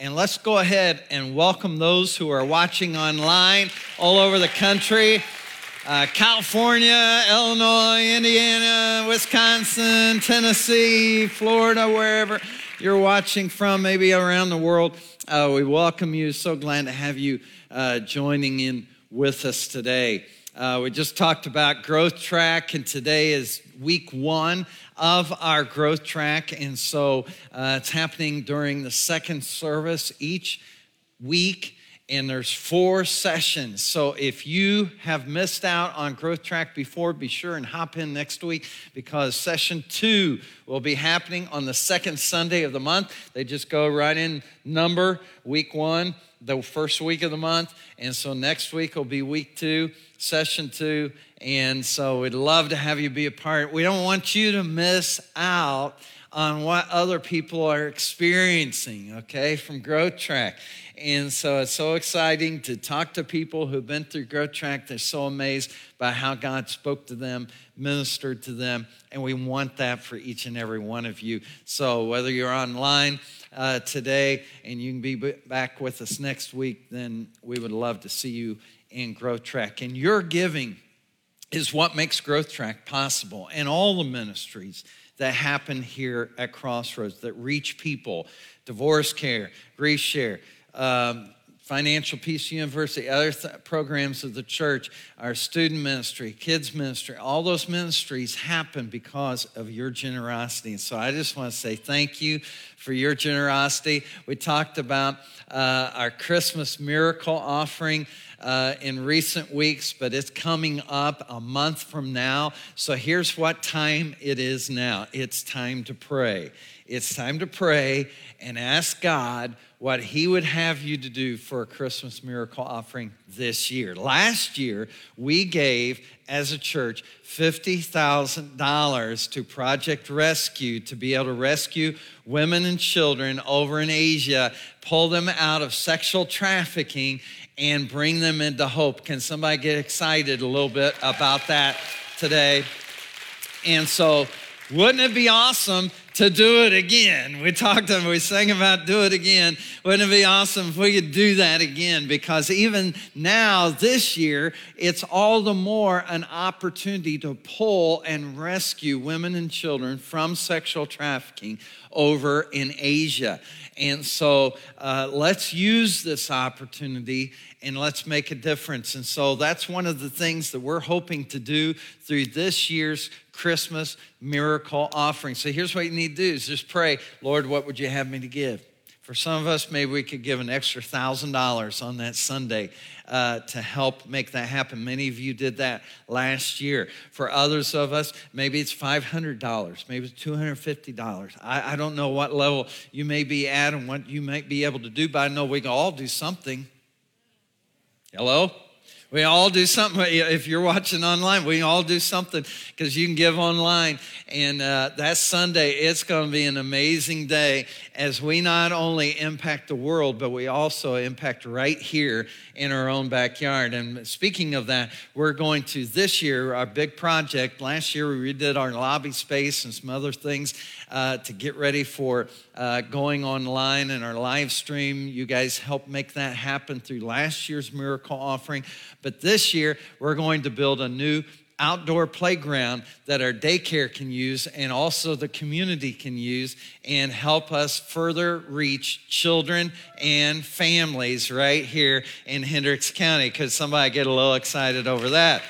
And let's go ahead and welcome those who are watching online all over the country. Uh, California, Illinois, Indiana, Wisconsin, Tennessee, Florida, wherever you're watching from, maybe around the world. Uh, we welcome you. So glad to have you uh, joining in with us today. Uh, we just talked about Growth Track, and today is week one of our Growth Track. And so uh, it's happening during the second service each week and there's four sessions. So if you have missed out on Growth Track before, be sure and hop in next week because session two will be happening on the second Sunday of the month. They just go right in number, week one, the first week of the month. And so next week will be week two session two. And so we'd love to have you be a part. We don't want you to miss out on what other people are experiencing, okay, from Growth Track. And so it's so exciting to talk to people who've been through Growth Track. They're so amazed by how God spoke to them, ministered to them, and we want that for each and every one of you. So whether you're online uh, today and you can be back with us next week, then we would love to see you in Growth Track. And your giving is what makes Growth Track possible and all the ministries that happen here at Crossroads that reach people divorce care, grief share, um, Financial Peace University, other th- programs of the church, our student ministry, kids ministry, all those ministries happen because of your generosity. And so I just want to say thank you for your generosity. We talked about uh, our Christmas miracle offering uh, in recent weeks, but it's coming up a month from now. So here's what time it is now it's time to pray. It's time to pray and ask God what He would have you to do for a Christmas miracle offering this year. Last year, we gave as a church $50,000 to Project Rescue to be able to rescue women and children over in Asia, pull them out of sexual trafficking, and bring them into hope. Can somebody get excited a little bit about that today? And so, wouldn't it be awesome to do it again? We talked and we sang about do it again. Wouldn't it be awesome if we could do that again? Because even now, this year, it's all the more an opportunity to pull and rescue women and children from sexual trafficking over in Asia. And so uh, let's use this opportunity and let's make a difference. And so that's one of the things that we're hoping to do through this year's Christmas miracle offering. So here's what you need to do is just pray, Lord, what would you have me to give? For some of us, maybe we could give an extra thousand dollars on that Sunday uh, to help make that happen. Many of you did that last year. For others of us, maybe it's $500, maybe it's $250. I, I don't know what level you may be at and what you might be able to do, but I know we can all do something. Hello? We all do something. If you're watching online, we all do something because you can give online. And uh, that Sunday, it's going to be an amazing day as we not only impact the world, but we also impact right here in our own backyard. And speaking of that, we're going to this year, our big project. Last year, we redid our lobby space and some other things uh, to get ready for uh, going online and our live stream. You guys helped make that happen through last year's miracle offering. But this year, we're going to build a new outdoor playground that our daycare can use and also the community can use and help us further reach children and families right here in Hendricks County. Could somebody get a little excited over that?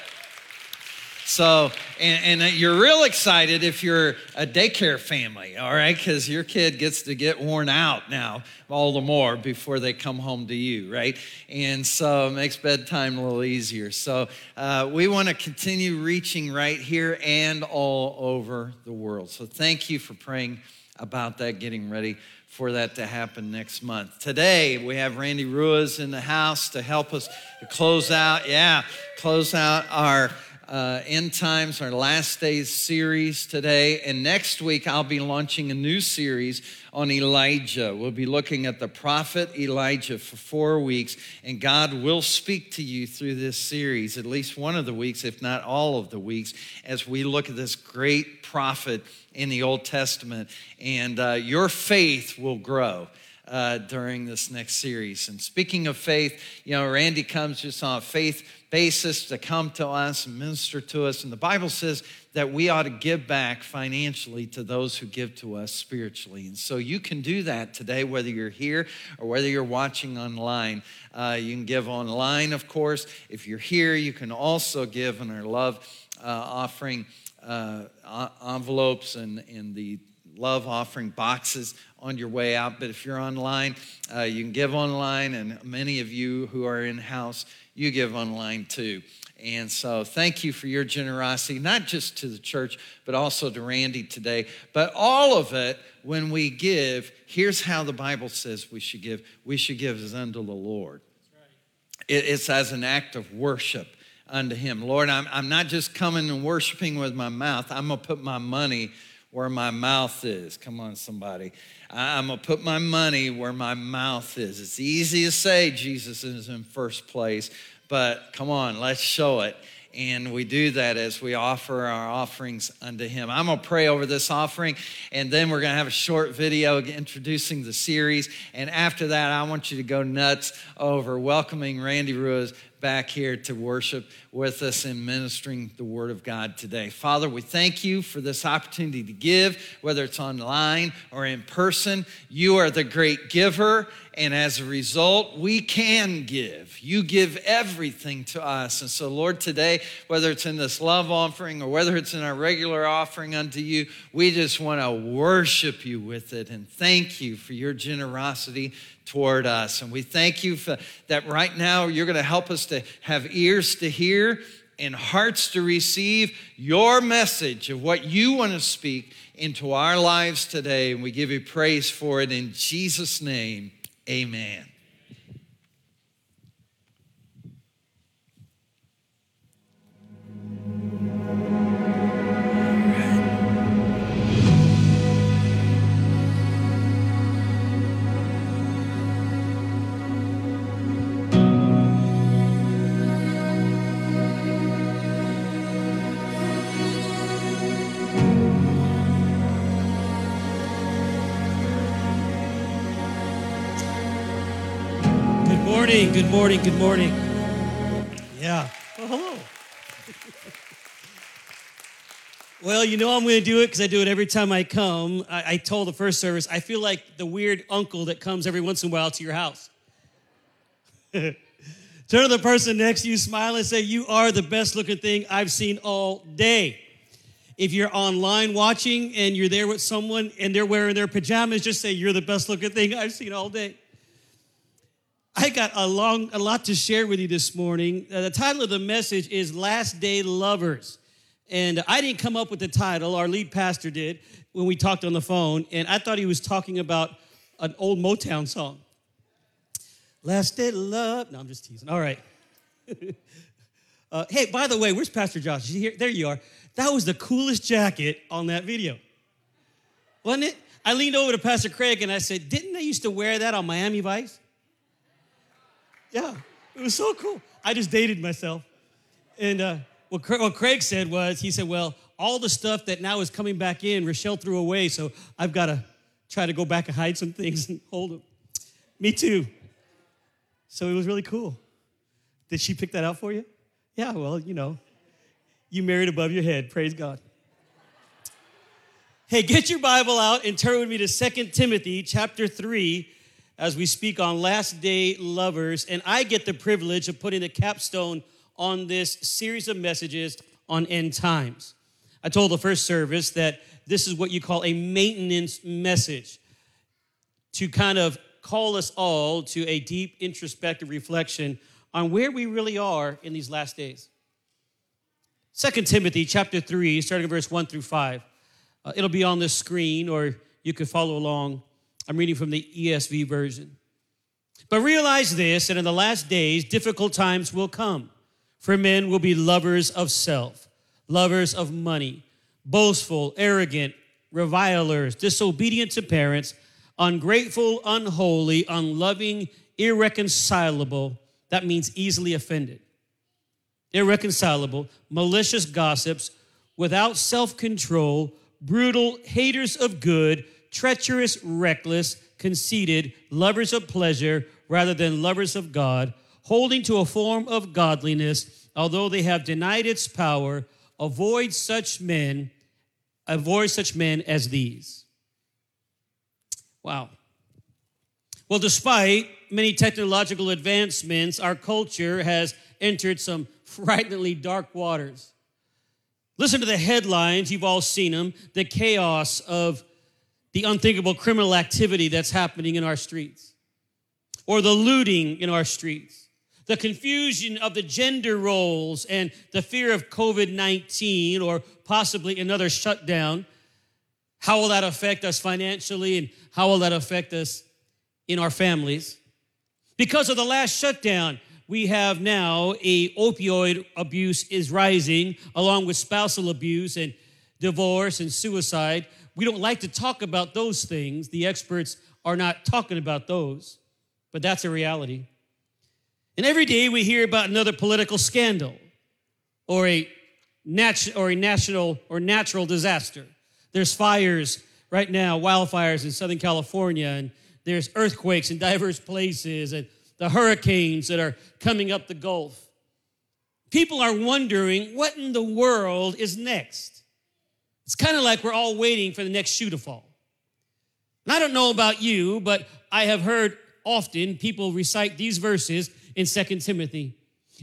So, and, and, you're real excited if you're a daycare family, all right? Because your kid gets to get worn out now all the more before they come home to you, right? And so it makes bedtime a little easier. So uh, we want to continue reaching right here and all over the world. So thank you for praying about that, getting ready for that to happen next month. Today, we have Randy Ruiz in the house to help us to close out, yeah, close out our uh, End Times, our Last Days series today. And next week, I'll be launching a new series on Elijah. We'll be looking at the prophet Elijah for four weeks, and God will speak to you through this series, at least one of the weeks, if not all of the weeks, as we look at this great prophet in the Old Testament. And uh, your faith will grow uh, during this next series. And speaking of faith, you know, Randy comes just on a faith basis to come to us and minister to us. And the Bible says that we ought to give back financially to those who give to us spiritually. And so you can do that today, whether you're here or whether you're watching online. Uh, you can give online, of course. If you're here, you can also give in our love uh, offering uh, envelopes and, and the love offering boxes on your way out. But if you're online, uh, you can give online, and many of you who are in house, you give online too. And so, thank you for your generosity, not just to the church, but also to Randy today. But all of it, when we give, here's how the Bible says we should give we should give as unto the Lord. It's as an act of worship unto Him. Lord, I'm, I'm not just coming and worshiping with my mouth, I'm going to put my money where my mouth is. Come on, somebody. I'm going to put my money where my mouth is. It's easy to say Jesus is in first place, but come on, let's show it. And we do that as we offer our offerings unto Him. I'm going to pray over this offering, and then we're going to have a short video introducing the series. And after that, I want you to go nuts over welcoming Randy Ruiz back here to worship with us in ministering the Word of God today. Father, we thank you for this opportunity to give, whether it's online or in person. You are the great giver, and as a result, we can give. You give everything to us. And so, Lord, today, whether it's in this love offering or whether it's in our regular offering unto you, we just want to worship you with it and thank you for your generosity toward us. And we thank you for that right now you're going to help us to have ears to hear and hearts to receive your message of what you want to speak into our lives today. And we give you praise for it in Jesus' name. Amen. Morning, good morning, good morning. Yeah. Well, hello. well, you know I'm going to do it because I do it every time I come. I, I told the first service, I feel like the weird uncle that comes every once in a while to your house. Turn to the person next to you, smile, and say, You are the best looking thing I've seen all day. If you're online watching and you're there with someone and they're wearing their pajamas, just say, You're the best looking thing I've seen all day. I got a long, a lot to share with you this morning. Uh, the title of the message is Last Day Lovers. And I didn't come up with the title, our lead pastor did when we talked on the phone. And I thought he was talking about an old Motown song. Last Day Love. No, I'm just teasing. All right. uh, hey, by the way, where's Pastor Josh? There you are. That was the coolest jacket on that video. Wasn't it? I leaned over to Pastor Craig and I said, Didn't they used to wear that on Miami Vice? Yeah, it was so cool. I just dated myself. And uh, what, Craig, what Craig said was, he said, well, all the stuff that now is coming back in, Rochelle threw away, so I've got to try to go back and hide some things and hold them. Me too. So it was really cool. Did she pick that out for you? Yeah, well, you know, you married above your head. Praise God. Hey, get your Bible out and turn with me to Second Timothy chapter 3 as we speak on last day lovers. And I get the privilege of putting the capstone on this series of messages on end times. I told the first service that this is what you call a maintenance message to kind of call us all to a deep introspective reflection on where we really are in these last days. Second Timothy chapter 3, starting in verse 1 through 5. Uh, it'll be on the screen or you can follow along I'm reading from the ESV version. But realize this that in the last days, difficult times will come. For men will be lovers of self, lovers of money, boastful, arrogant, revilers, disobedient to parents, ungrateful, unholy, unloving, irreconcilable. That means easily offended. Irreconcilable, malicious gossips, without self control, brutal, haters of good treacherous, reckless, conceited, lovers of pleasure rather than lovers of God, holding to a form of godliness, although they have denied its power. Avoid such men, avoid such men as these. Wow. Well, despite many technological advancements, our culture has entered some frighteningly dark waters. Listen to the headlines, you've all seen them the chaos of the unthinkable criminal activity that's happening in our streets, or the looting in our streets, the confusion of the gender roles, and the fear of COVID 19 or possibly another shutdown. How will that affect us financially, and how will that affect us in our families? Because of the last shutdown, we have now a opioid abuse is rising along with spousal abuse and divorce and suicide. We don't like to talk about those things. The experts are not talking about those, but that's a reality. And every day we hear about another political scandal or a nat- or a national or natural disaster. There's fires right now, wildfires in Southern California, and there's earthquakes in diverse places, and the hurricanes that are coming up the Gulf. People are wondering what in the world is next. It's kind of like we're all waiting for the next shoe to fall. And I don't know about you, but I have heard often people recite these verses in Second Timothy.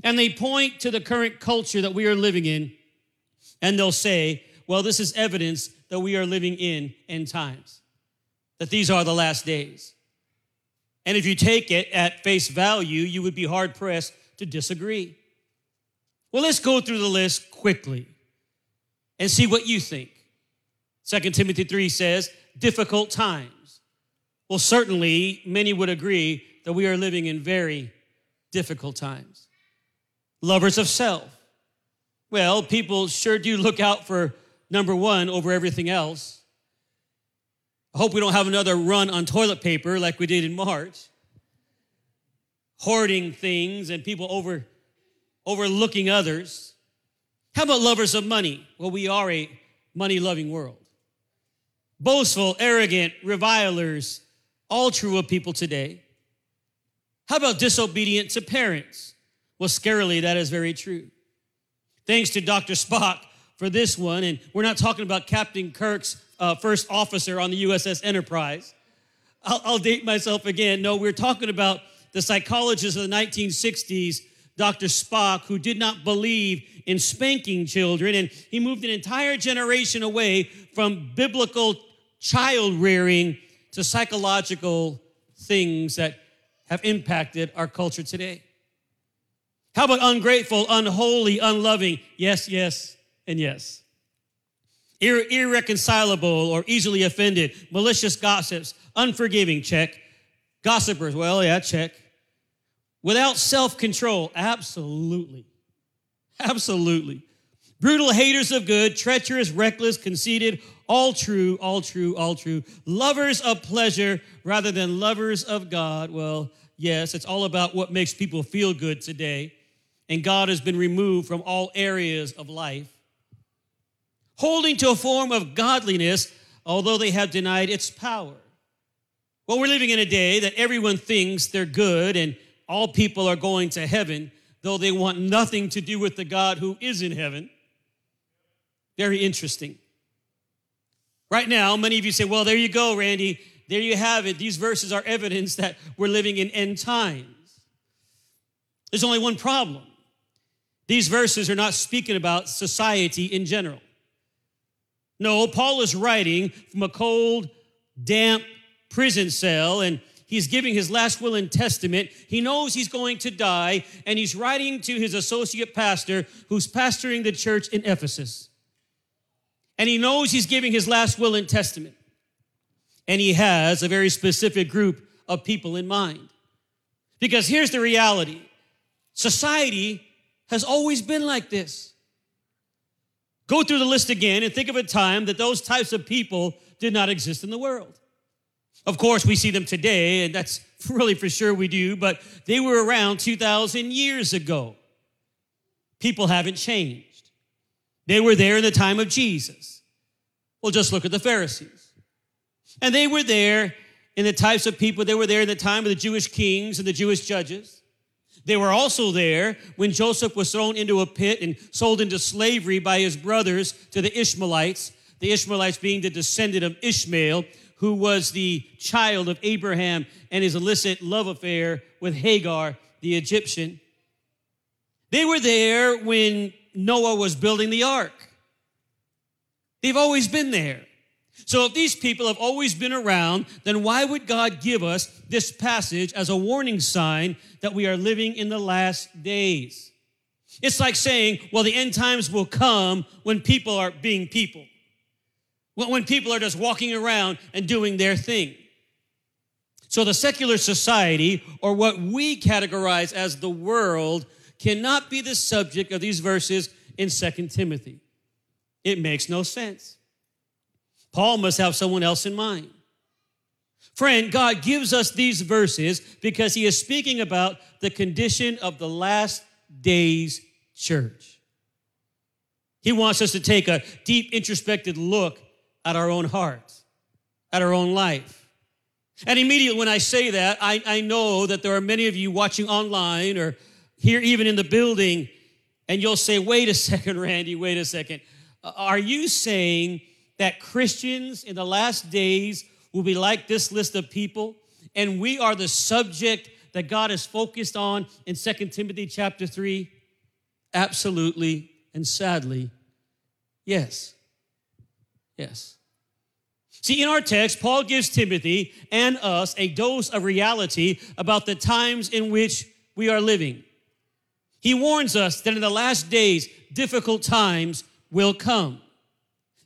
And they point to the current culture that we are living in, and they'll say, well, this is evidence that we are living in end times, that these are the last days. And if you take it at face value, you would be hard pressed to disagree. Well, let's go through the list quickly and see what you think. 2 Timothy 3 says, difficult times. Well, certainly many would agree that we are living in very difficult times. Lovers of self. Well, people sure do look out for number one over everything else. I hope we don't have another run on toilet paper like we did in March. Hoarding things and people over, overlooking others. How about lovers of money? Well, we are a money loving world. Boastful, arrogant, revilers, all true of people today. How about disobedient to parents? Well, scarily, that is very true. Thanks to Dr. Spock for this one, and we're not talking about Captain Kirk's uh, first officer on the USS Enterprise. I'll, I'll date myself again. No, we're talking about the psychologist of the 1960s, Dr. Spock, who did not believe in spanking children, and he moved an entire generation away from biblical child rearing to psychological things that have impacted our culture today. How about ungrateful, unholy, unloving? Yes, yes, and yes. Ir- irreconcilable or easily offended, malicious gossips, unforgiving, check. Gossipers, well, yeah, check. Without self control, absolutely. Absolutely. Brutal haters of good, treacherous, reckless, conceited, all true, all true, all true. Lovers of pleasure rather than lovers of God. Well, yes, it's all about what makes people feel good today. And God has been removed from all areas of life holding to a form of godliness, although they have denied its power. Well, we're living in a day that everyone thinks they're good and all people are going to heaven, though they want nothing to do with the God who is in heaven. Very interesting. Right now, many of you say, well, there you go, Randy. There you have it. These verses are evidence that we're living in end times. There's only one problem. These verses are not speaking about society in general. No, Paul is writing from a cold, damp prison cell and he's giving his last will and testament. He knows he's going to die and he's writing to his associate pastor who's pastoring the church in Ephesus. And he knows he's giving his last will and testament. And he has a very specific group of people in mind. Because here's the reality society has always been like this. Go through the list again and think of a time that those types of people did not exist in the world. Of course, we see them today, and that's really for sure we do, but they were around 2,000 years ago. People haven't changed. They were there in the time of Jesus. Well, just look at the Pharisees. And they were there in the types of people they were there in the time of the Jewish kings and the Jewish judges. They were also there when Joseph was thrown into a pit and sold into slavery by his brothers to the Ishmaelites, the Ishmaelites being the descendant of Ishmael, who was the child of Abraham and his illicit love affair with Hagar, the Egyptian. They were there when Noah was building the ark. They've always been there. So if these people have always been around, then why would God give us this passage as a warning sign that we are living in the last days? It's like saying, well, the end times will come when people are being people. When people are just walking around and doing their thing. So the secular society, or what we categorize as the world, cannot be the subject of these verses in Second Timothy. It makes no sense. Paul must have someone else in mind. Friend, God gives us these verses because he is speaking about the condition of the last days church. He wants us to take a deep introspective look at our own hearts, at our own life. And immediately when I say that, I, I know that there are many of you watching online or here even in the building, and you'll say, wait a second, Randy, wait a second. Uh, are you saying that Christians in the last days will be like this list of people, and we are the subject that God is focused on in 2 Timothy chapter 3? Absolutely and sadly, yes. Yes. See, in our text, Paul gives Timothy and us a dose of reality about the times in which we are living. He warns us that in the last days, difficult times will come.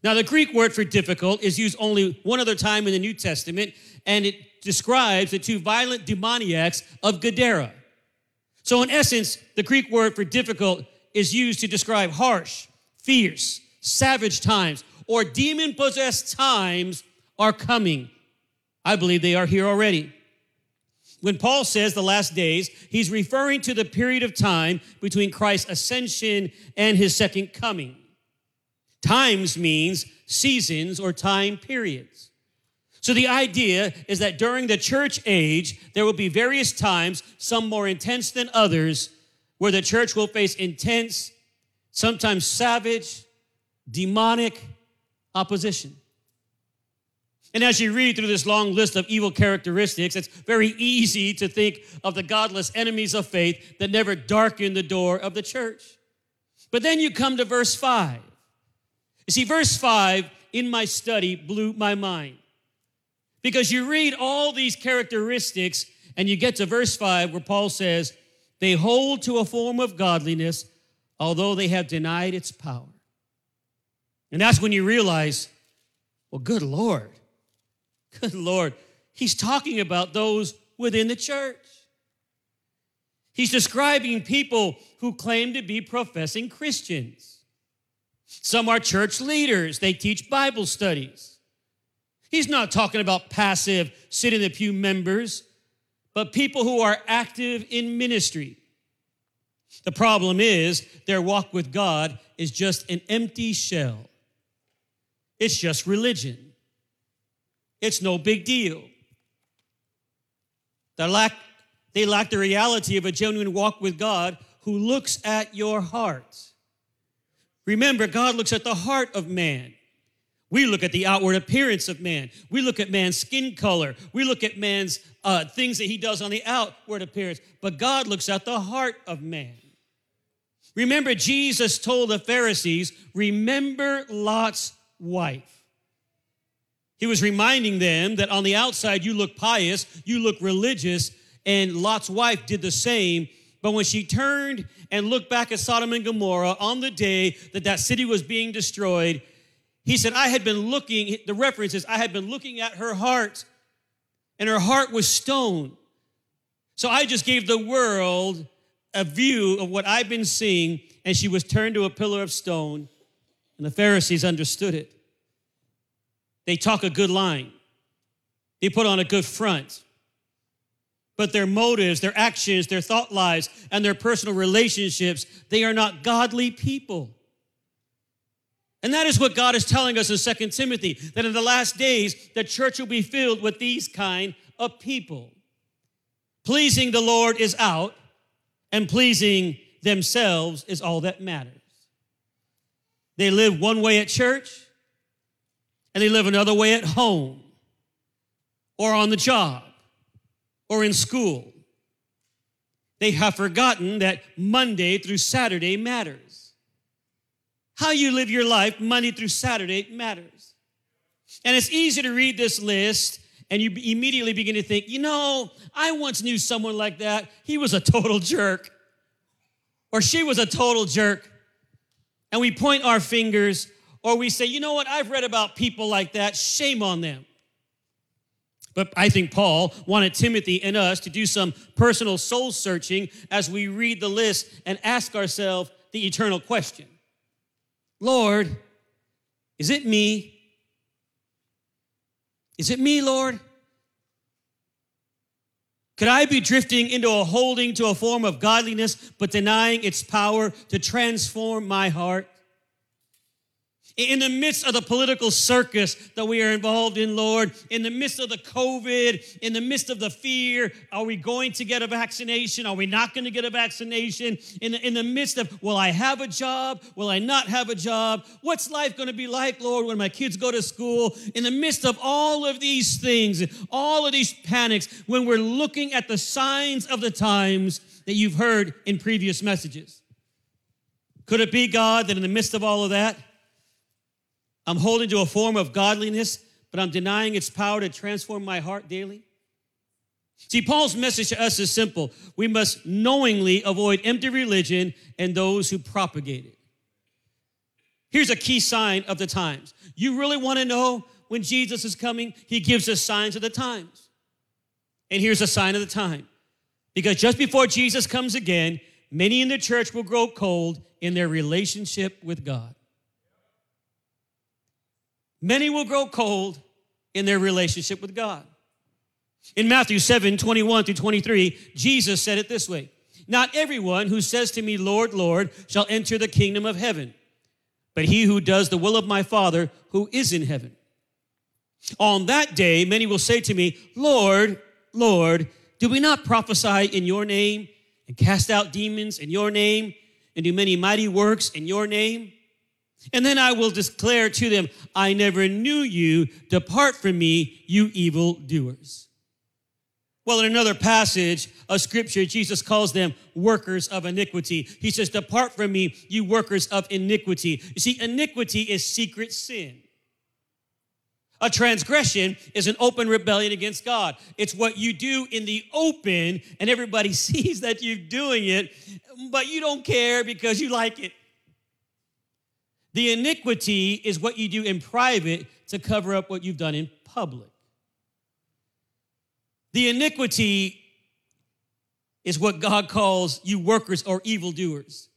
Now, the Greek word for difficult is used only one other time in the New Testament, and it describes the two violent demoniacs of Gadara. So, in essence, the Greek word for difficult is used to describe harsh, fierce, savage times, or demon possessed times are coming. I believe they are here already. When Paul says the last days, he's referring to the period of time between Christ's ascension and his second coming. Times means seasons or time periods. So the idea is that during the church age, there will be various times, some more intense than others, where the church will face intense, sometimes savage, demonic opposition. And as you read through this long list of evil characteristics, it's very easy to think of the godless enemies of faith that never darken the door of the church. But then you come to verse 5. You see, verse 5 in my study blew my mind. Because you read all these characteristics and you get to verse 5 where Paul says, They hold to a form of godliness, although they have denied its power. And that's when you realize, well, good Lord, good Lord, he's talking about those within the church. He's describing people who claim to be professing Christians. Some are church leaders, they teach Bible studies. He's not talking about passive, sit in the pew members, but people who are active in ministry. The problem is their walk with God is just an empty shell. It's just religion. It's no big deal. They lack, they lack the reality of a genuine walk with God who looks at your heart. Remember, God looks at the heart of man. We look at the outward appearance of man. We look at man's skin color. We look at man's uh, things that he does on the outward appearance. But God looks at the heart of man. Remember, Jesus told the Pharisees, Remember Lot's wife. He was reminding them that on the outside you look pious, you look religious, and Lot's wife did the same. But when she turned and looked back at Sodom and Gomorrah on the day that that city was being destroyed, he said, I had been looking, the reference is, I had been looking at her heart, and her heart was stone. So I just gave the world a view of what I've been seeing, and she was turned to a pillar of stone, and the Pharisees understood it. They talk a good line, they put on a good front but their motives, their actions, their thought lives, and their personal relationships, they are not godly people. And that is what God is telling us in 2 Timothy that in the last days, the church will be filled with these kind of people. Pleasing the Lord is out, and pleasing themselves is all that matters. They live one way at church, and they live another way at home, or on the job, or in school. They have forgotten that Monday through Saturday matters. How you live your life Monday through Saturday matters. And it's easy to read this list and you immediately begin to think, you know, I once knew someone like that. He was a total jerk, or she was a total jerk. And we point our fingers, or we say, you know what, I've read about people like that. Shame on them. But I think Paul wanted Timothy and us to do some personal soul searching as we read the list and ask ourselves the eternal question Lord, is it me? Is it me, Lord? Could I be drifting into a holding to a form of godliness, but denying its power to transform my heart? In the midst of the political circus that we are involved in, Lord, in the midst of the COVID, in the midst of the fear, are we going to get a vaccination? Are we not going to get a vaccination? In the, in the midst of, will I have a job? Will I not have a job? What's life going to be like, Lord, when my kids go to school? In the midst of all of these things, all of these panics, when we're looking at the signs of the times that you've heard in previous messages. Could it be, God, that in the midst of all of that, I'm holding to a form of godliness, but I'm denying its power to transform my heart daily. See, Paul's message to us is simple. We must knowingly avoid empty religion and those who propagate it. Here's a key sign of the times. You really want to know when Jesus is coming? He gives us signs of the times. And here's a sign of the time. Because just before Jesus comes again, many in the church will grow cold in their relationship with God. Many will grow cold in their relationship with God. In Matthew 7 21 through 23, Jesus said it this way Not everyone who says to me, Lord, Lord, shall enter the kingdom of heaven, but he who does the will of my Father who is in heaven. On that day, many will say to me, Lord, Lord, do we not prophesy in your name and cast out demons in your name and do many mighty works in your name? And then I will declare to them, I never knew you. Depart from me, you evil doers. Well, in another passage of scripture, Jesus calls them workers of iniquity. He says, Depart from me, you workers of iniquity. You see, iniquity is secret sin. A transgression is an open rebellion against God. It's what you do in the open, and everybody sees that you're doing it, but you don't care because you like it. The iniquity is what you do in private to cover up what you've done in public. The iniquity is what God calls you workers or evildoers.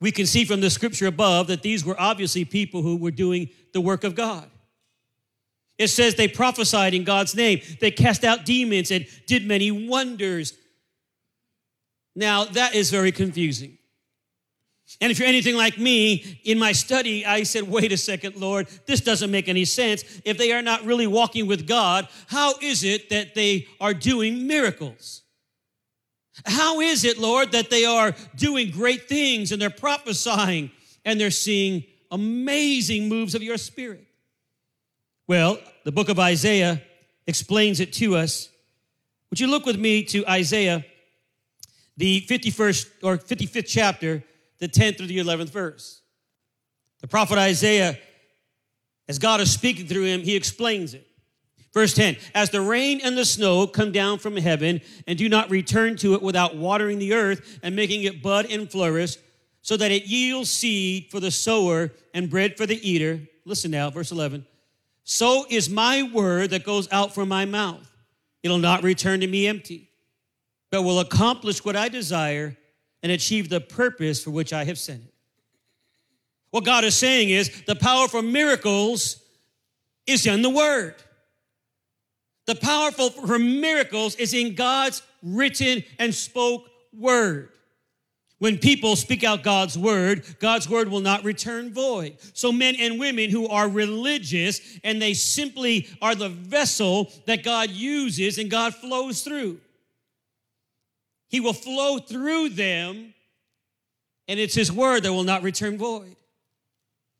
We can see from the scripture above that these were obviously people who were doing the work of God. It says they prophesied in God's name, they cast out demons and did many wonders. Now, that is very confusing. And if you're anything like me, in my study, I said, wait a second, Lord, this doesn't make any sense. If they are not really walking with God, how is it that they are doing miracles? How is it, Lord, that they are doing great things and they're prophesying and they're seeing amazing moves of your spirit? Well, the book of Isaiah explains it to us. Would you look with me to Isaiah, the 51st or 55th chapter, the 10th through the 11th verse. The prophet Isaiah, as God is speaking through him, he explains it. Verse 10 As the rain and the snow come down from heaven and do not return to it without watering the earth and making it bud and flourish, so that it yields seed for the sower and bread for the eater. Listen now, verse 11. So is my word that goes out from my mouth. It'll not return to me empty, but will accomplish what I desire and achieve the purpose for which I have sent it. What God is saying is the power for miracles is in the Word. The powerful for miracles is in God's written and spoke Word. When people speak out God's word, God's word will not return void. So, men and women who are religious and they simply are the vessel that God uses and God flows through. He will flow through them, and it's His word that will not return void.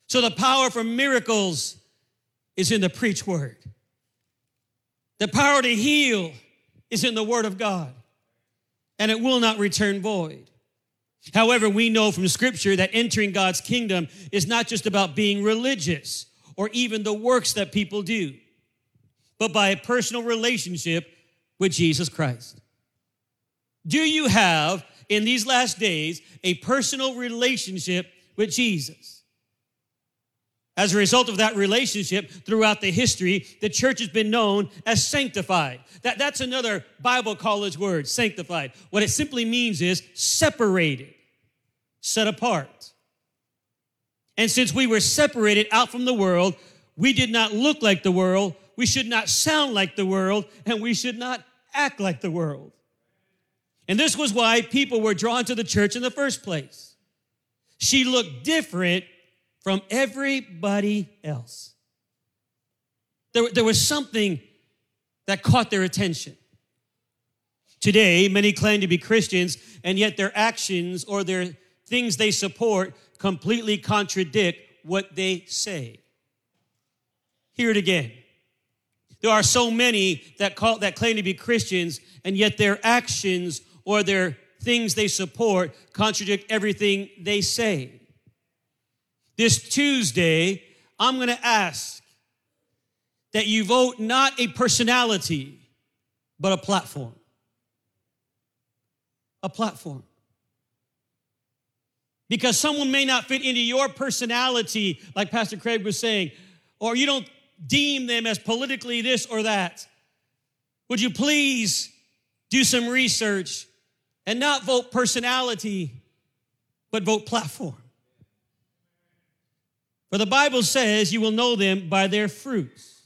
So, the power for miracles is in the preach word, the power to heal is in the word of God, and it will not return void. However, we know from scripture that entering God's kingdom is not just about being religious or even the works that people do, but by a personal relationship with Jesus Christ. Do you have in these last days a personal relationship with Jesus? As a result of that relationship throughout the history, the church has been known as sanctified. That, that's another Bible college word, sanctified. What it simply means is separated, set apart. And since we were separated out from the world, we did not look like the world, we should not sound like the world, and we should not act like the world. And this was why people were drawn to the church in the first place. She looked different from everybody else. There, there was something that caught their attention. Today, many claim to be Christians, and yet their actions or their things they support completely contradict what they say. Hear it again. There are so many that call that claim to be Christians, and yet their actions or their things they support contradict everything they say. This Tuesday, I'm going to ask that you vote not a personality, but a platform. A platform. Because someone may not fit into your personality, like Pastor Craig was saying, or you don't deem them as politically this or that. Would you please do some research and not vote personality, but vote platform? For the Bible says you will know them by their fruits.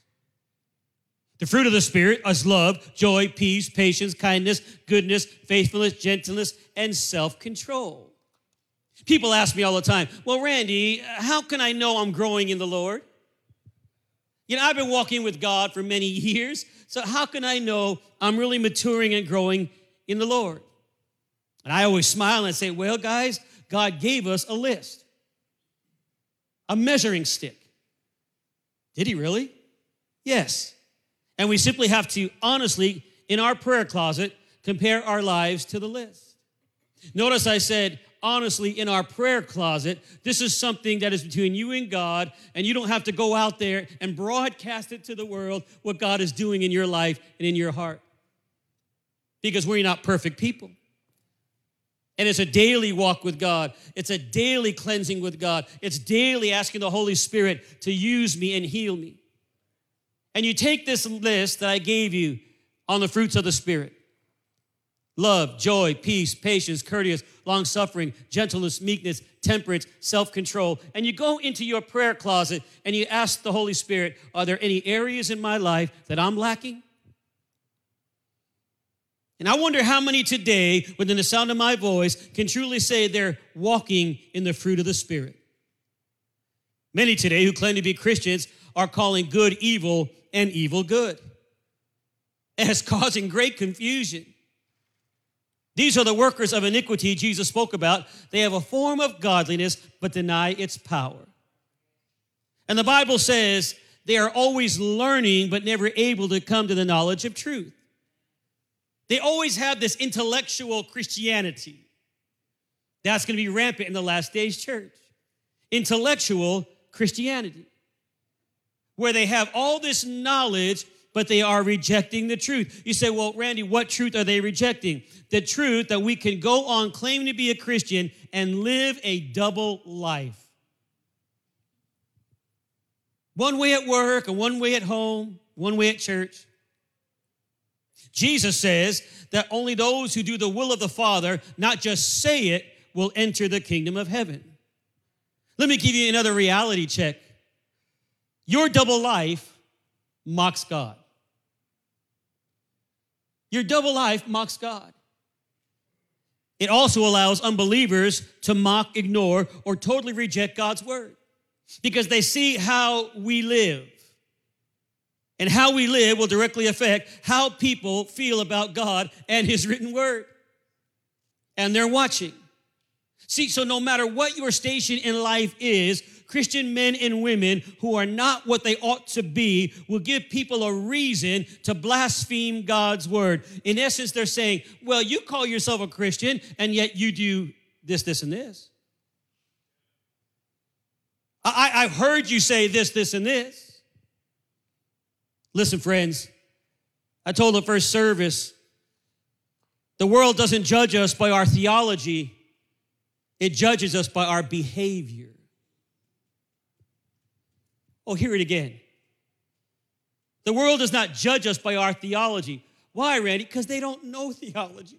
The fruit of the Spirit is love, joy, peace, patience, kindness, goodness, faithfulness, gentleness, and self control. People ask me all the time, Well, Randy, how can I know I'm growing in the Lord? You know, I've been walking with God for many years, so how can I know I'm really maturing and growing in the Lord? And I always smile and say, Well, guys, God gave us a list a measuring stick. Did he really? Yes. And we simply have to honestly, in our prayer closet, compare our lives to the list. Notice I said, honestly, in our prayer closet, this is something that is between you and God, and you don't have to go out there and broadcast it to the world what God is doing in your life and in your heart. Because we're not perfect people. And it's a daily walk with God. It's a daily cleansing with God. It's daily asking the Holy Spirit to use me and heal me. And you take this list that I gave you on the fruits of the Spirit love, joy, peace, patience, courteous, long suffering, gentleness, meekness, temperance, self control. And you go into your prayer closet and you ask the Holy Spirit, Are there any areas in my life that I'm lacking? And I wonder how many today, within the sound of my voice, can truly say they're walking in the fruit of the Spirit. Many today who claim to be Christians are calling good evil and evil good. And it's causing great confusion. These are the workers of iniquity Jesus spoke about. They have a form of godliness, but deny its power. And the Bible says they are always learning, but never able to come to the knowledge of truth. They always have this intellectual Christianity. That's going to be rampant in the last days church. Intellectual Christianity, where they have all this knowledge, but they are rejecting the truth. You say, well, Randy, what truth are they rejecting? The truth that we can go on claiming to be a Christian and live a double life. One way at work and one way at home, one way at church. Jesus says that only those who do the will of the Father, not just say it, will enter the kingdom of heaven. Let me give you another reality check. Your double life mocks God. Your double life mocks God. It also allows unbelievers to mock, ignore, or totally reject God's word because they see how we live. And how we live will directly affect how people feel about God and His written word. And they're watching. See, so no matter what your station in life is, Christian men and women who are not what they ought to be will give people a reason to blaspheme God's word. In essence, they're saying, well, you call yourself a Christian and yet you do this, this, and this. I, I've heard you say this, this, and this. Listen, friends, I told the first service, the world doesn't judge us by our theology, it judges us by our behavior. Oh, hear it again. The world does not judge us by our theology. Why, Randy? Because they don't know theology.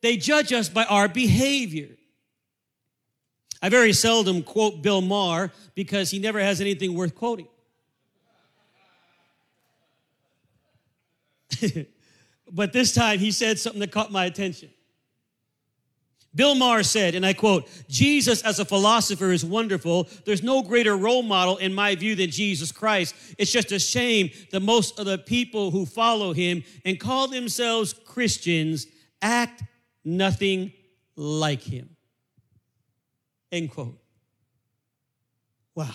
They judge us by our behavior. I very seldom quote Bill Maher because he never has anything worth quoting. But this time he said something that caught my attention. Bill Maher said, and I quote, Jesus as a philosopher is wonderful. There's no greater role model in my view than Jesus Christ. It's just a shame that most of the people who follow him and call themselves Christians act nothing like him. End quote. Wow.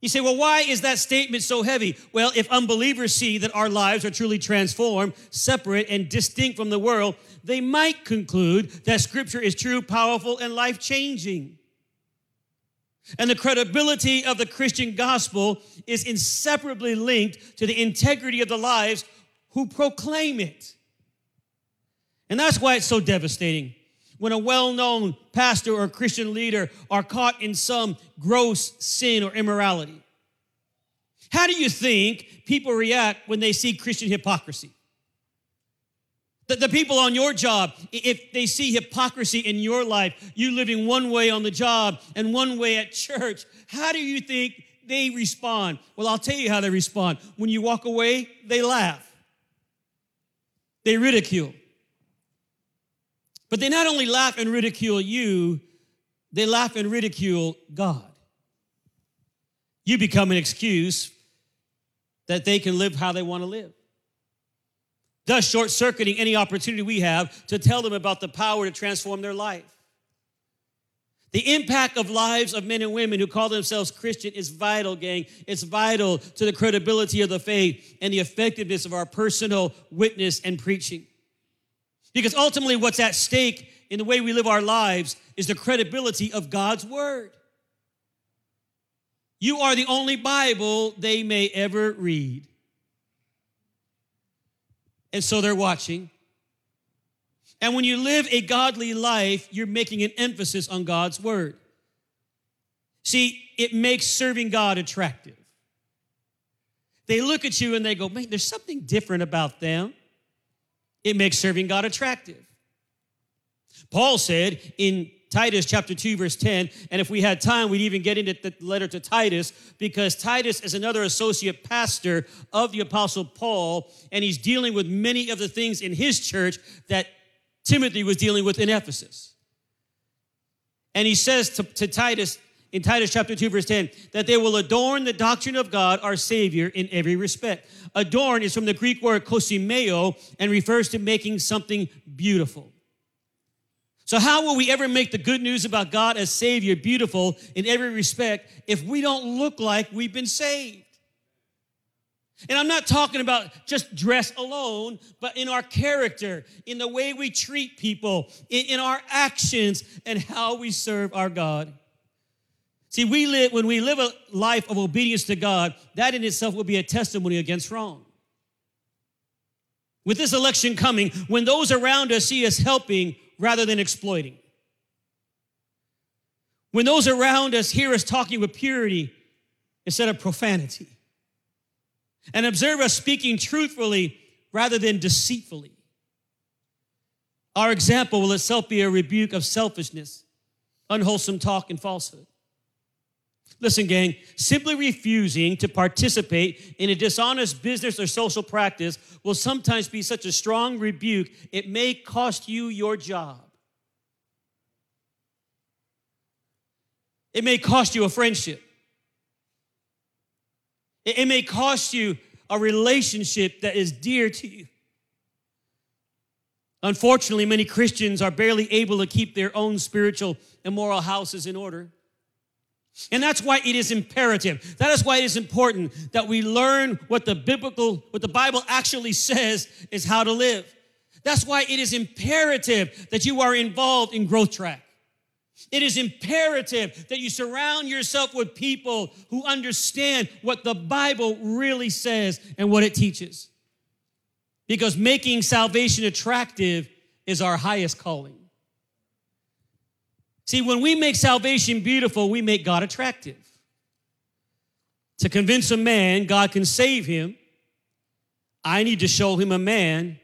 You say, well, why is that statement so heavy? Well, if unbelievers see that our lives are truly transformed, separate, and distinct from the world, they might conclude that Scripture is true, powerful, and life changing. And the credibility of the Christian gospel is inseparably linked to the integrity of the lives who proclaim it. And that's why it's so devastating when a well known pastor or Christian leader are caught in some gross sin or immorality? How do you think people react when they see Christian hypocrisy? The, the people on your job, if they see hypocrisy in your life, you living one way on the job and one way at church, how do you think they respond? Well, I'll tell you how they respond. When you walk away, they laugh, they ridicule. But they not only laugh and ridicule you, they laugh and ridicule God. You become an excuse that they can live how they want to live. Thus, short circuiting any opportunity we have to tell them about the power to transform their life. The impact of lives of men and women who call themselves Christian is vital, gang. It's vital to the credibility of the faith and the effectiveness of our personal witness and preaching. Because ultimately, what's at stake in the way we live our lives is the credibility of God's word. You are the only Bible they may ever read. And so they're watching. And when you live a godly life, you're making an emphasis on God's word. See, it makes serving God attractive. They look at you and they go, man, there's something different about them. It makes serving God attractive. Paul said in Titus chapter 2, verse 10, and if we had time, we'd even get into the letter to Titus because Titus is another associate pastor of the Apostle Paul, and he's dealing with many of the things in his church that Timothy was dealing with in Ephesus. And he says to, to Titus, in Titus chapter 2, verse 10, that they will adorn the doctrine of God, our Savior, in every respect. Adorn is from the Greek word kosimeo and refers to making something beautiful. So, how will we ever make the good news about God as Savior beautiful in every respect if we don't look like we've been saved? And I'm not talking about just dress alone, but in our character, in the way we treat people, in, in our actions, and how we serve our God. See, we live, when we live a life of obedience to God, that in itself will be a testimony against wrong. With this election coming, when those around us see us helping rather than exploiting, when those around us hear us talking with purity instead of profanity, and observe us speaking truthfully rather than deceitfully, our example will itself be a rebuke of selfishness, unwholesome talk, and falsehood. Listen, gang, simply refusing to participate in a dishonest business or social practice will sometimes be such a strong rebuke, it may cost you your job. It may cost you a friendship. It may cost you a relationship that is dear to you. Unfortunately, many Christians are barely able to keep their own spiritual and moral houses in order. And that's why it is imperative. That is why it is important that we learn what the biblical, what the Bible actually says is how to live. That's why it is imperative that you are involved in growth track. It is imperative that you surround yourself with people who understand what the Bible really says and what it teaches. Because making salvation attractive is our highest calling. See, when we make salvation beautiful, we make God attractive. To convince a man God can save him, I need to show him a man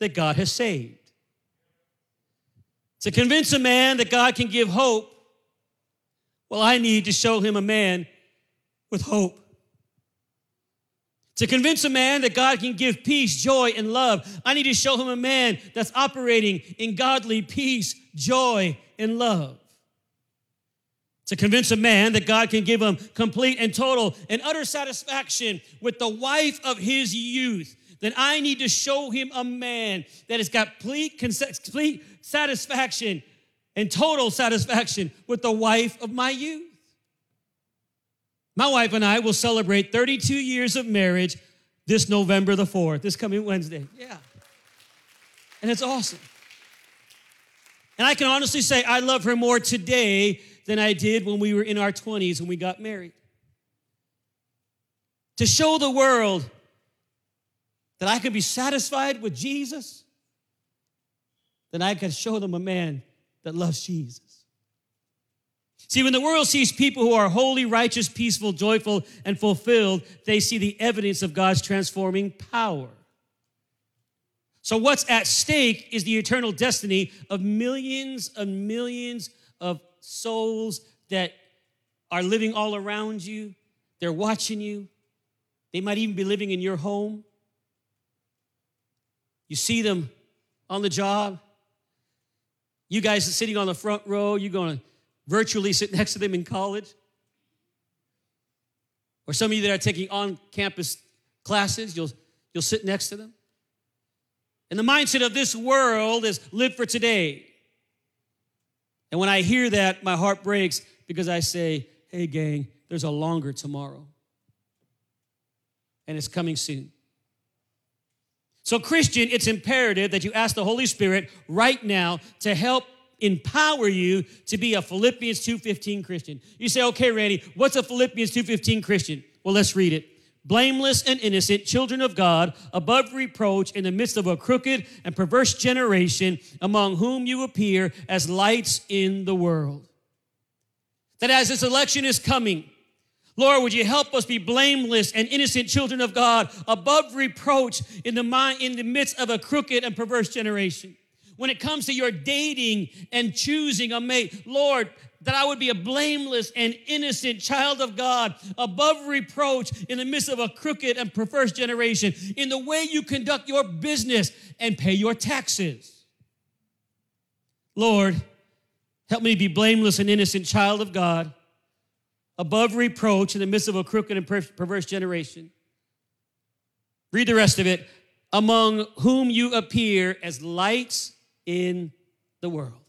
that God has saved. To convince a man that God can give hope, well, I need to show him a man with hope. To convince a man that God can give peace, joy, and love, I need to show him a man that's operating in godly peace, joy, and love. To convince a man that God can give him complete and total and utter satisfaction with the wife of his youth, then I need to show him a man that has got complete, complete satisfaction and total satisfaction with the wife of my youth. My wife and I will celebrate 32 years of marriage this November the 4th, this coming Wednesday. Yeah. And it's awesome. And I can honestly say I love her more today than I did when we were in our 20s when we got married. To show the world that I could be satisfied with Jesus, then I could show them a man that loves Jesus. See, when the world sees people who are holy, righteous, peaceful, joyful, and fulfilled, they see the evidence of God's transforming power. So, what's at stake is the eternal destiny of millions and millions of souls that are living all around you. They're watching you. They might even be living in your home. You see them on the job. You guys are sitting on the front row, you're going to virtually sit next to them in college. Or some of you that are taking on campus classes, you'll, you'll sit next to them. And the mindset of this world is live for today. And when I hear that, my heart breaks because I say, hey, gang, there's a longer tomorrow. And it's coming soon. So, Christian, it's imperative that you ask the Holy Spirit right now to help empower you to be a Philippians 2:15 Christian. You say, "Okay, Randy, what's a Philippians 2:15 Christian?" Well, let's read it. Blameless and innocent, children of God, above reproach in the midst of a crooked and perverse generation, among whom you appear as lights in the world. That as this election is coming, Lord, would you help us be blameless and innocent children of God, above reproach in the, mind, in the midst of a crooked and perverse generation? When it comes to your dating and choosing a mate, Lord, that I would be a blameless and innocent child of God, above reproach in the midst of a crooked and perverse generation, in the way you conduct your business and pay your taxes. Lord, help me be blameless and innocent child of God above reproach in the midst of a crooked and perverse generation. Read the rest of it. Among whom you appear as lights in the world.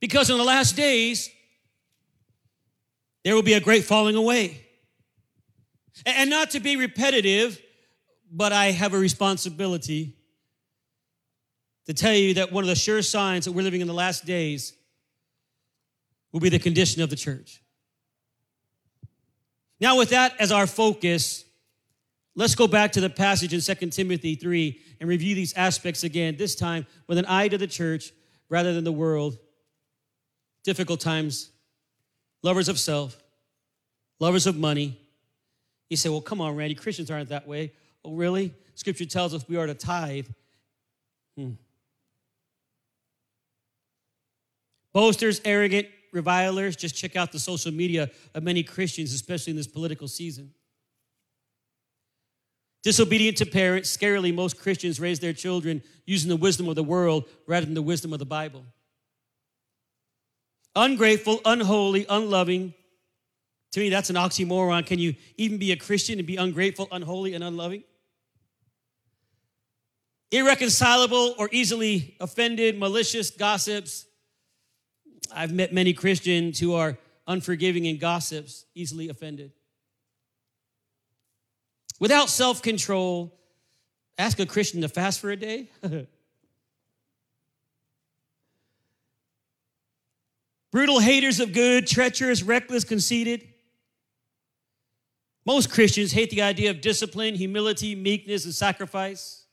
Because in the last days, there will be a great falling away. And not to be repetitive, but I have a responsibility to tell you that one of the sure signs that we're living in the last days will be the condition of the church. Now, with that as our focus, let's go back to the passage in 2 Timothy 3 and review these aspects again, this time with an eye to the church rather than the world. Difficult times, lovers of self, lovers of money. You say, well, come on, Randy, Christians aren't that way. Oh, really? Scripture tells us we are to tithe. Hmm. Boasters, arrogant, revilers, just check out the social media of many Christians, especially in this political season. Disobedient to parents, scarily, most Christians raise their children using the wisdom of the world rather than the wisdom of the Bible. Ungrateful, unholy, unloving. To me, that's an oxymoron. Can you even be a Christian and be ungrateful, unholy, and unloving? Irreconcilable or easily offended, malicious, gossips. I've met many Christians who are unforgiving and gossips, easily offended. Without self control, ask a Christian to fast for a day. Brutal haters of good, treacherous, reckless, conceited. Most Christians hate the idea of discipline, humility, meekness, and sacrifice.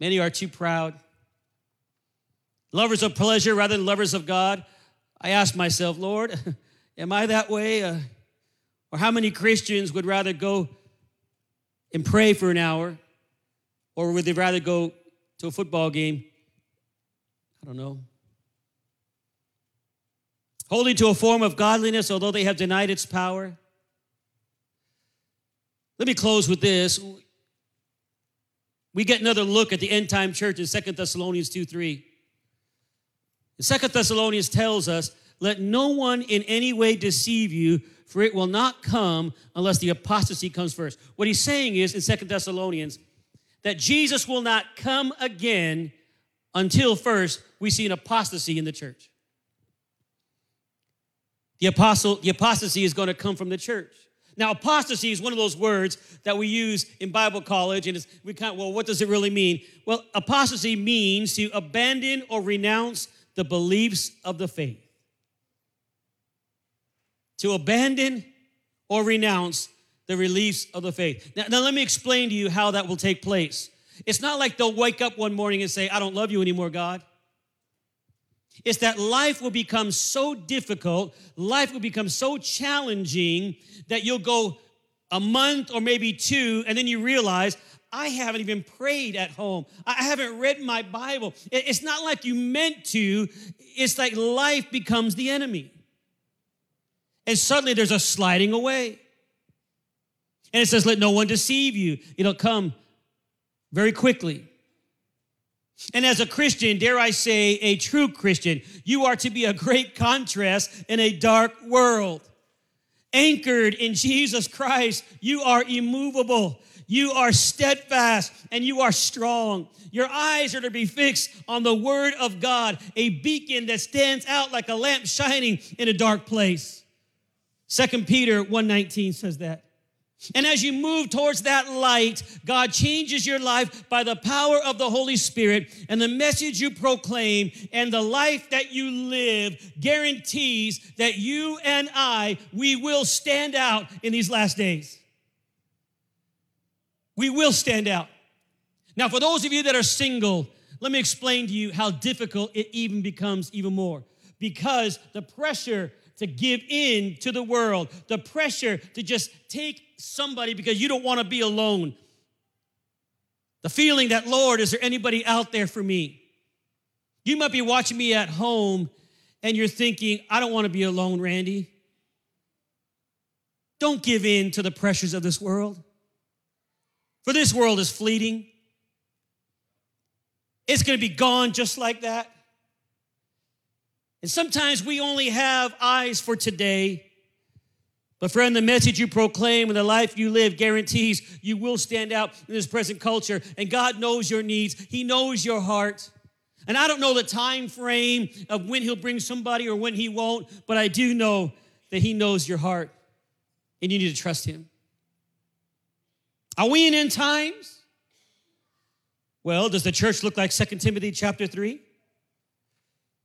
Many are too proud. Lovers of pleasure rather than lovers of God. I ask myself, Lord, am I that way? Uh, or how many Christians would rather go and pray for an hour? Or would they rather go to a football game? I don't know. Holding to a form of godliness, although they have denied its power. Let me close with this. We get another look at the end time church in Second Thessalonians 2 3. Second Thessalonians tells us, Let no one in any way deceive you, for it will not come unless the apostasy comes first. What he's saying is in Second Thessalonians that Jesus will not come again until first we see an apostasy in the church. The apostle, the apostasy is going to come from the church. Now, apostasy is one of those words that we use in Bible college, and we kind of, well, what does it really mean? Well, apostasy means to abandon or renounce the beliefs of the faith. To abandon or renounce the beliefs of the faith. Now, now, let me explain to you how that will take place. It's not like they'll wake up one morning and say, I don't love you anymore, God. It's that life will become so difficult, life will become so challenging that you'll go a month or maybe two, and then you realize, I haven't even prayed at home. I haven't read my Bible. It's not like you meant to, it's like life becomes the enemy. And suddenly there's a sliding away. And it says, Let no one deceive you. It'll come very quickly. And as a Christian, dare I say, a true Christian, you are to be a great contrast in a dark world. Anchored in Jesus Christ, you are immovable. You are steadfast and you are strong. Your eyes are to be fixed on the word of God, a beacon that stands out like a lamp shining in a dark place. Second Peter 1:19 says that. And as you move towards that light, God changes your life by the power of the Holy Spirit, and the message you proclaim and the life that you live guarantees that you and I, we will stand out in these last days. We will stand out. Now, for those of you that are single, let me explain to you how difficult it even becomes even more. Because the pressure to give in to the world, the pressure to just take somebody because you don't want to be alone. The feeling that, Lord, is there anybody out there for me? You might be watching me at home and you're thinking, I don't want to be alone, Randy. Don't give in to the pressures of this world. For this world is fleeting. It's going to be gone just like that. And sometimes we only have eyes for today. But, friend, the message you proclaim and the life you live guarantees you will stand out in this present culture. And God knows your needs, He knows your heart. And I don't know the time frame of when He'll bring somebody or when He won't, but I do know that He knows your heart and you need to trust Him. Are we in end times? Well, does the church look like 2 Timothy chapter 3?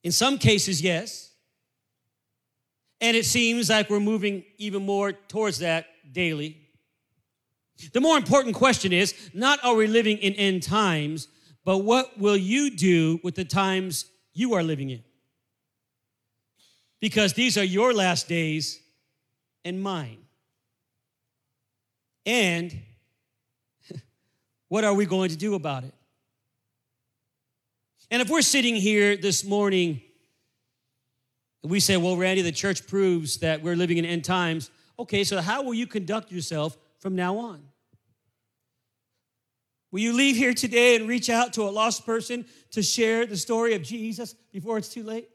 In some cases, yes. And it seems like we're moving even more towards that daily. The more important question is not are we living in end times, but what will you do with the times you are living in? Because these are your last days and mine. And what are we going to do about it? And if we're sitting here this morning and We say, well, Randy, the church proves that we're living in end times. Okay, so how will you conduct yourself from now on? Will you leave here today and reach out to a lost person to share the story of Jesus before it's too late?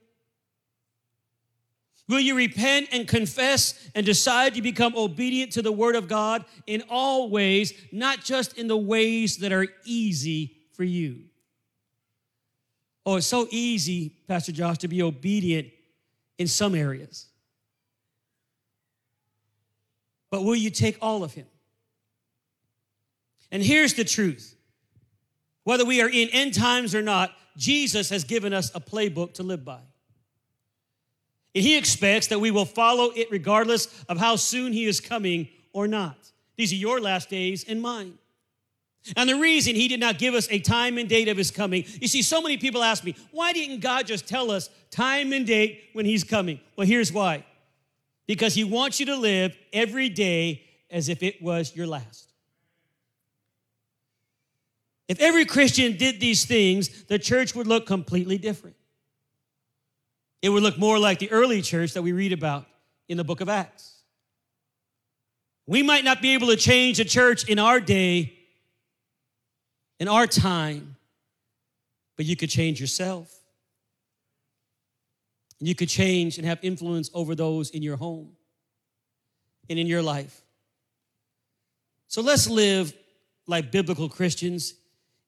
Will you repent and confess and decide to become obedient to the Word of God in all ways, not just in the ways that are easy for you? Oh, it's so easy, Pastor Josh, to be obedient in some areas. But will you take all of Him? And here's the truth whether we are in end times or not, Jesus has given us a playbook to live by. And he expects that we will follow it regardless of how soon he is coming or not. These are your last days and mine. And the reason he did not give us a time and date of his coming, you see, so many people ask me, why didn't God just tell us time and date when he's coming? Well, here's why because he wants you to live every day as if it was your last. If every Christian did these things, the church would look completely different. It would look more like the early church that we read about in the book of Acts. We might not be able to change the church in our day, in our time, but you could change yourself. You could change and have influence over those in your home and in your life. So let's live like biblical Christians,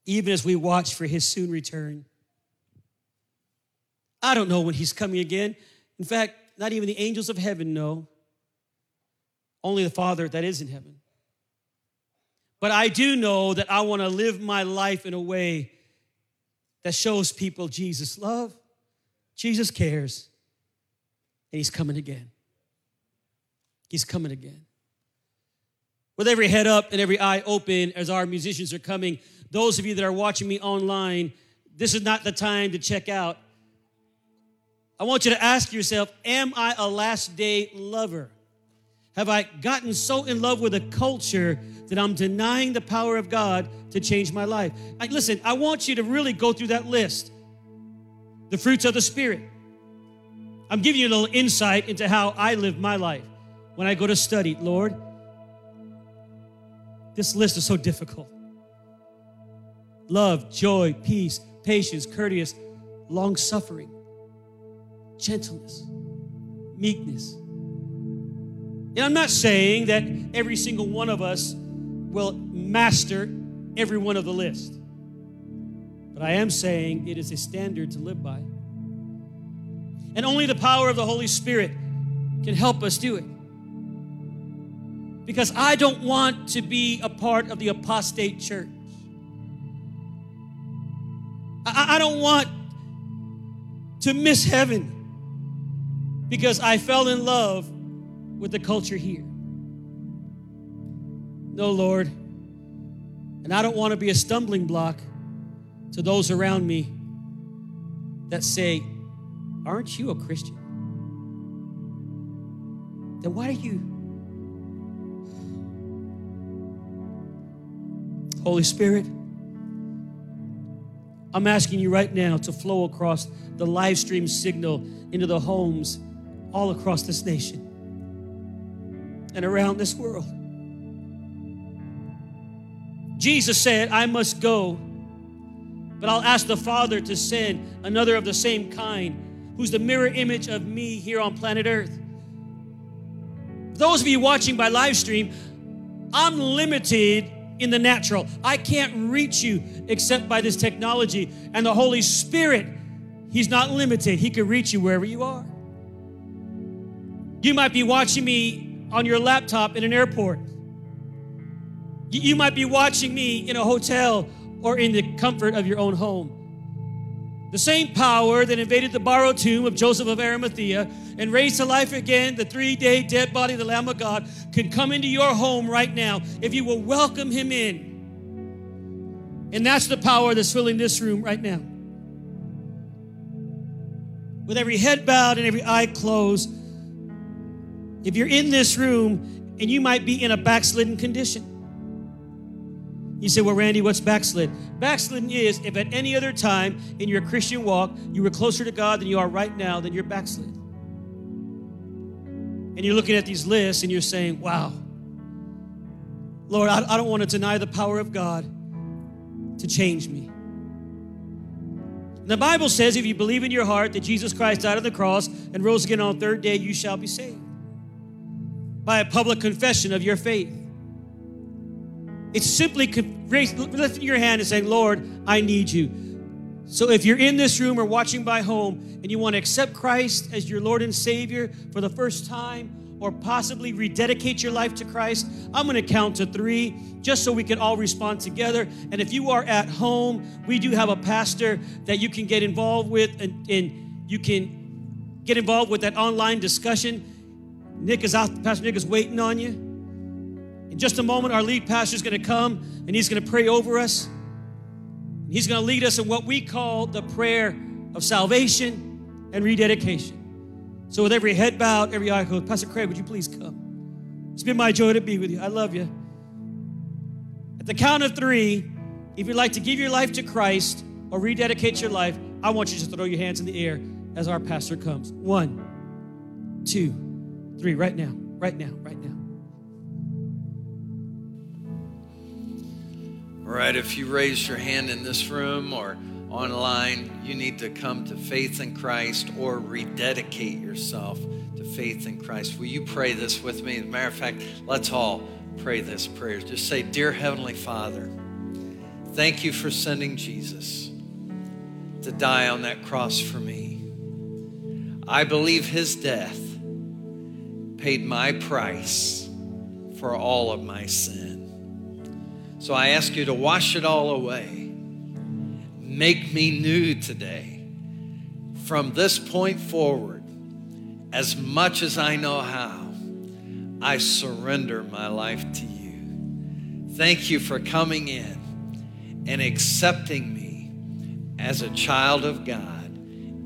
even as we watch for his soon return. I don't know when he's coming again. In fact, not even the angels of heaven know. Only the Father that is in heaven. But I do know that I want to live my life in a way that shows people Jesus' love, Jesus cares, and he's coming again. He's coming again. With every head up and every eye open as our musicians are coming, those of you that are watching me online, this is not the time to check out. I want you to ask yourself Am I a last day lover? Have I gotten so in love with a culture that I'm denying the power of God to change my life? Listen, I want you to really go through that list the fruits of the Spirit. I'm giving you a little insight into how I live my life when I go to study. Lord, this list is so difficult love, joy, peace, patience, courteous, long suffering gentleness, meekness. And I'm not saying that every single one of us will master every one of the list, but I am saying it is a standard to live by. And only the power of the Holy Spirit can help us do it. Because I don't want to be a part of the apostate church. I, I don't want to miss heaven because I fell in love with the culture here. No, Lord. And I don't want to be a stumbling block to those around me that say, Aren't you a Christian? Then why do you? Holy Spirit, I'm asking you right now to flow across the live stream signal into the homes all across this nation and around this world. Jesus said, I must go, but I'll ask the Father to send another of the same kind who's the mirror image of me here on planet Earth. Those of you watching by live stream, I'm limited in the natural. I can't reach you except by this technology. And the Holy Spirit, He's not limited. He can reach you wherever you are. You might be watching me on your laptop in an airport. You might be watching me in a hotel or in the comfort of your own home. The same power that invaded the borrowed tomb of Joseph of Arimathea and raised to life again the three day dead body of the Lamb of God can come into your home right now if you will welcome him in. And that's the power that's filling this room right now. With every head bowed and every eye closed, if you're in this room and you might be in a backslidden condition, you say, Well, Randy, what's backslid? Backslidden is if at any other time in your Christian walk you were closer to God than you are right now, then you're backslid. and you're looking at these lists and you're saying, wow, Lord, I, I don't want to deny the power of God to change me. The Bible says if you believe in your heart that Jesus Christ died on the cross and rose again on the third day, you shall be saved by a public confession of your faith. It's simply lifting your hand and saying, Lord, I need you. So if you're in this room or watching by home and you want to accept Christ as your Lord and Savior for the first time, or possibly rededicate your life to Christ, I'm going to count to three just so we can all respond together. And if you are at home, we do have a pastor that you can get involved with and, and you can get involved with that online discussion. Nick is out, Pastor Nick is waiting on you. In just a moment, our lead pastor is going to come and he's going to pray over us. He's going to lead us in what we call the prayer of salvation and rededication. So, with every head bowed, every eye closed, Pastor Craig, would you please come? It's been my joy to be with you. I love you. At the count of three, if you'd like to give your life to Christ or rededicate your life, I want you to throw your hands in the air as our pastor comes. One, two, three, right now, right now, right now. Right, if you raise your hand in this room or online, you need to come to faith in Christ or rededicate yourself to faith in Christ. Will you pray this with me? As a matter of fact, let's all pray this prayer. Just say, Dear Heavenly Father, thank you for sending Jesus to die on that cross for me. I believe his death paid my price for all of my sin. So I ask you to wash it all away. Make me new today. From this point forward, as much as I know how, I surrender my life to you. Thank you for coming in and accepting me as a child of God.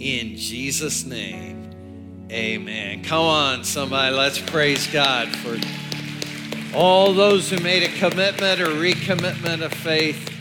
In Jesus' name, amen. Come on, somebody, let's praise God for all those who made a commitment or recommitment of faith.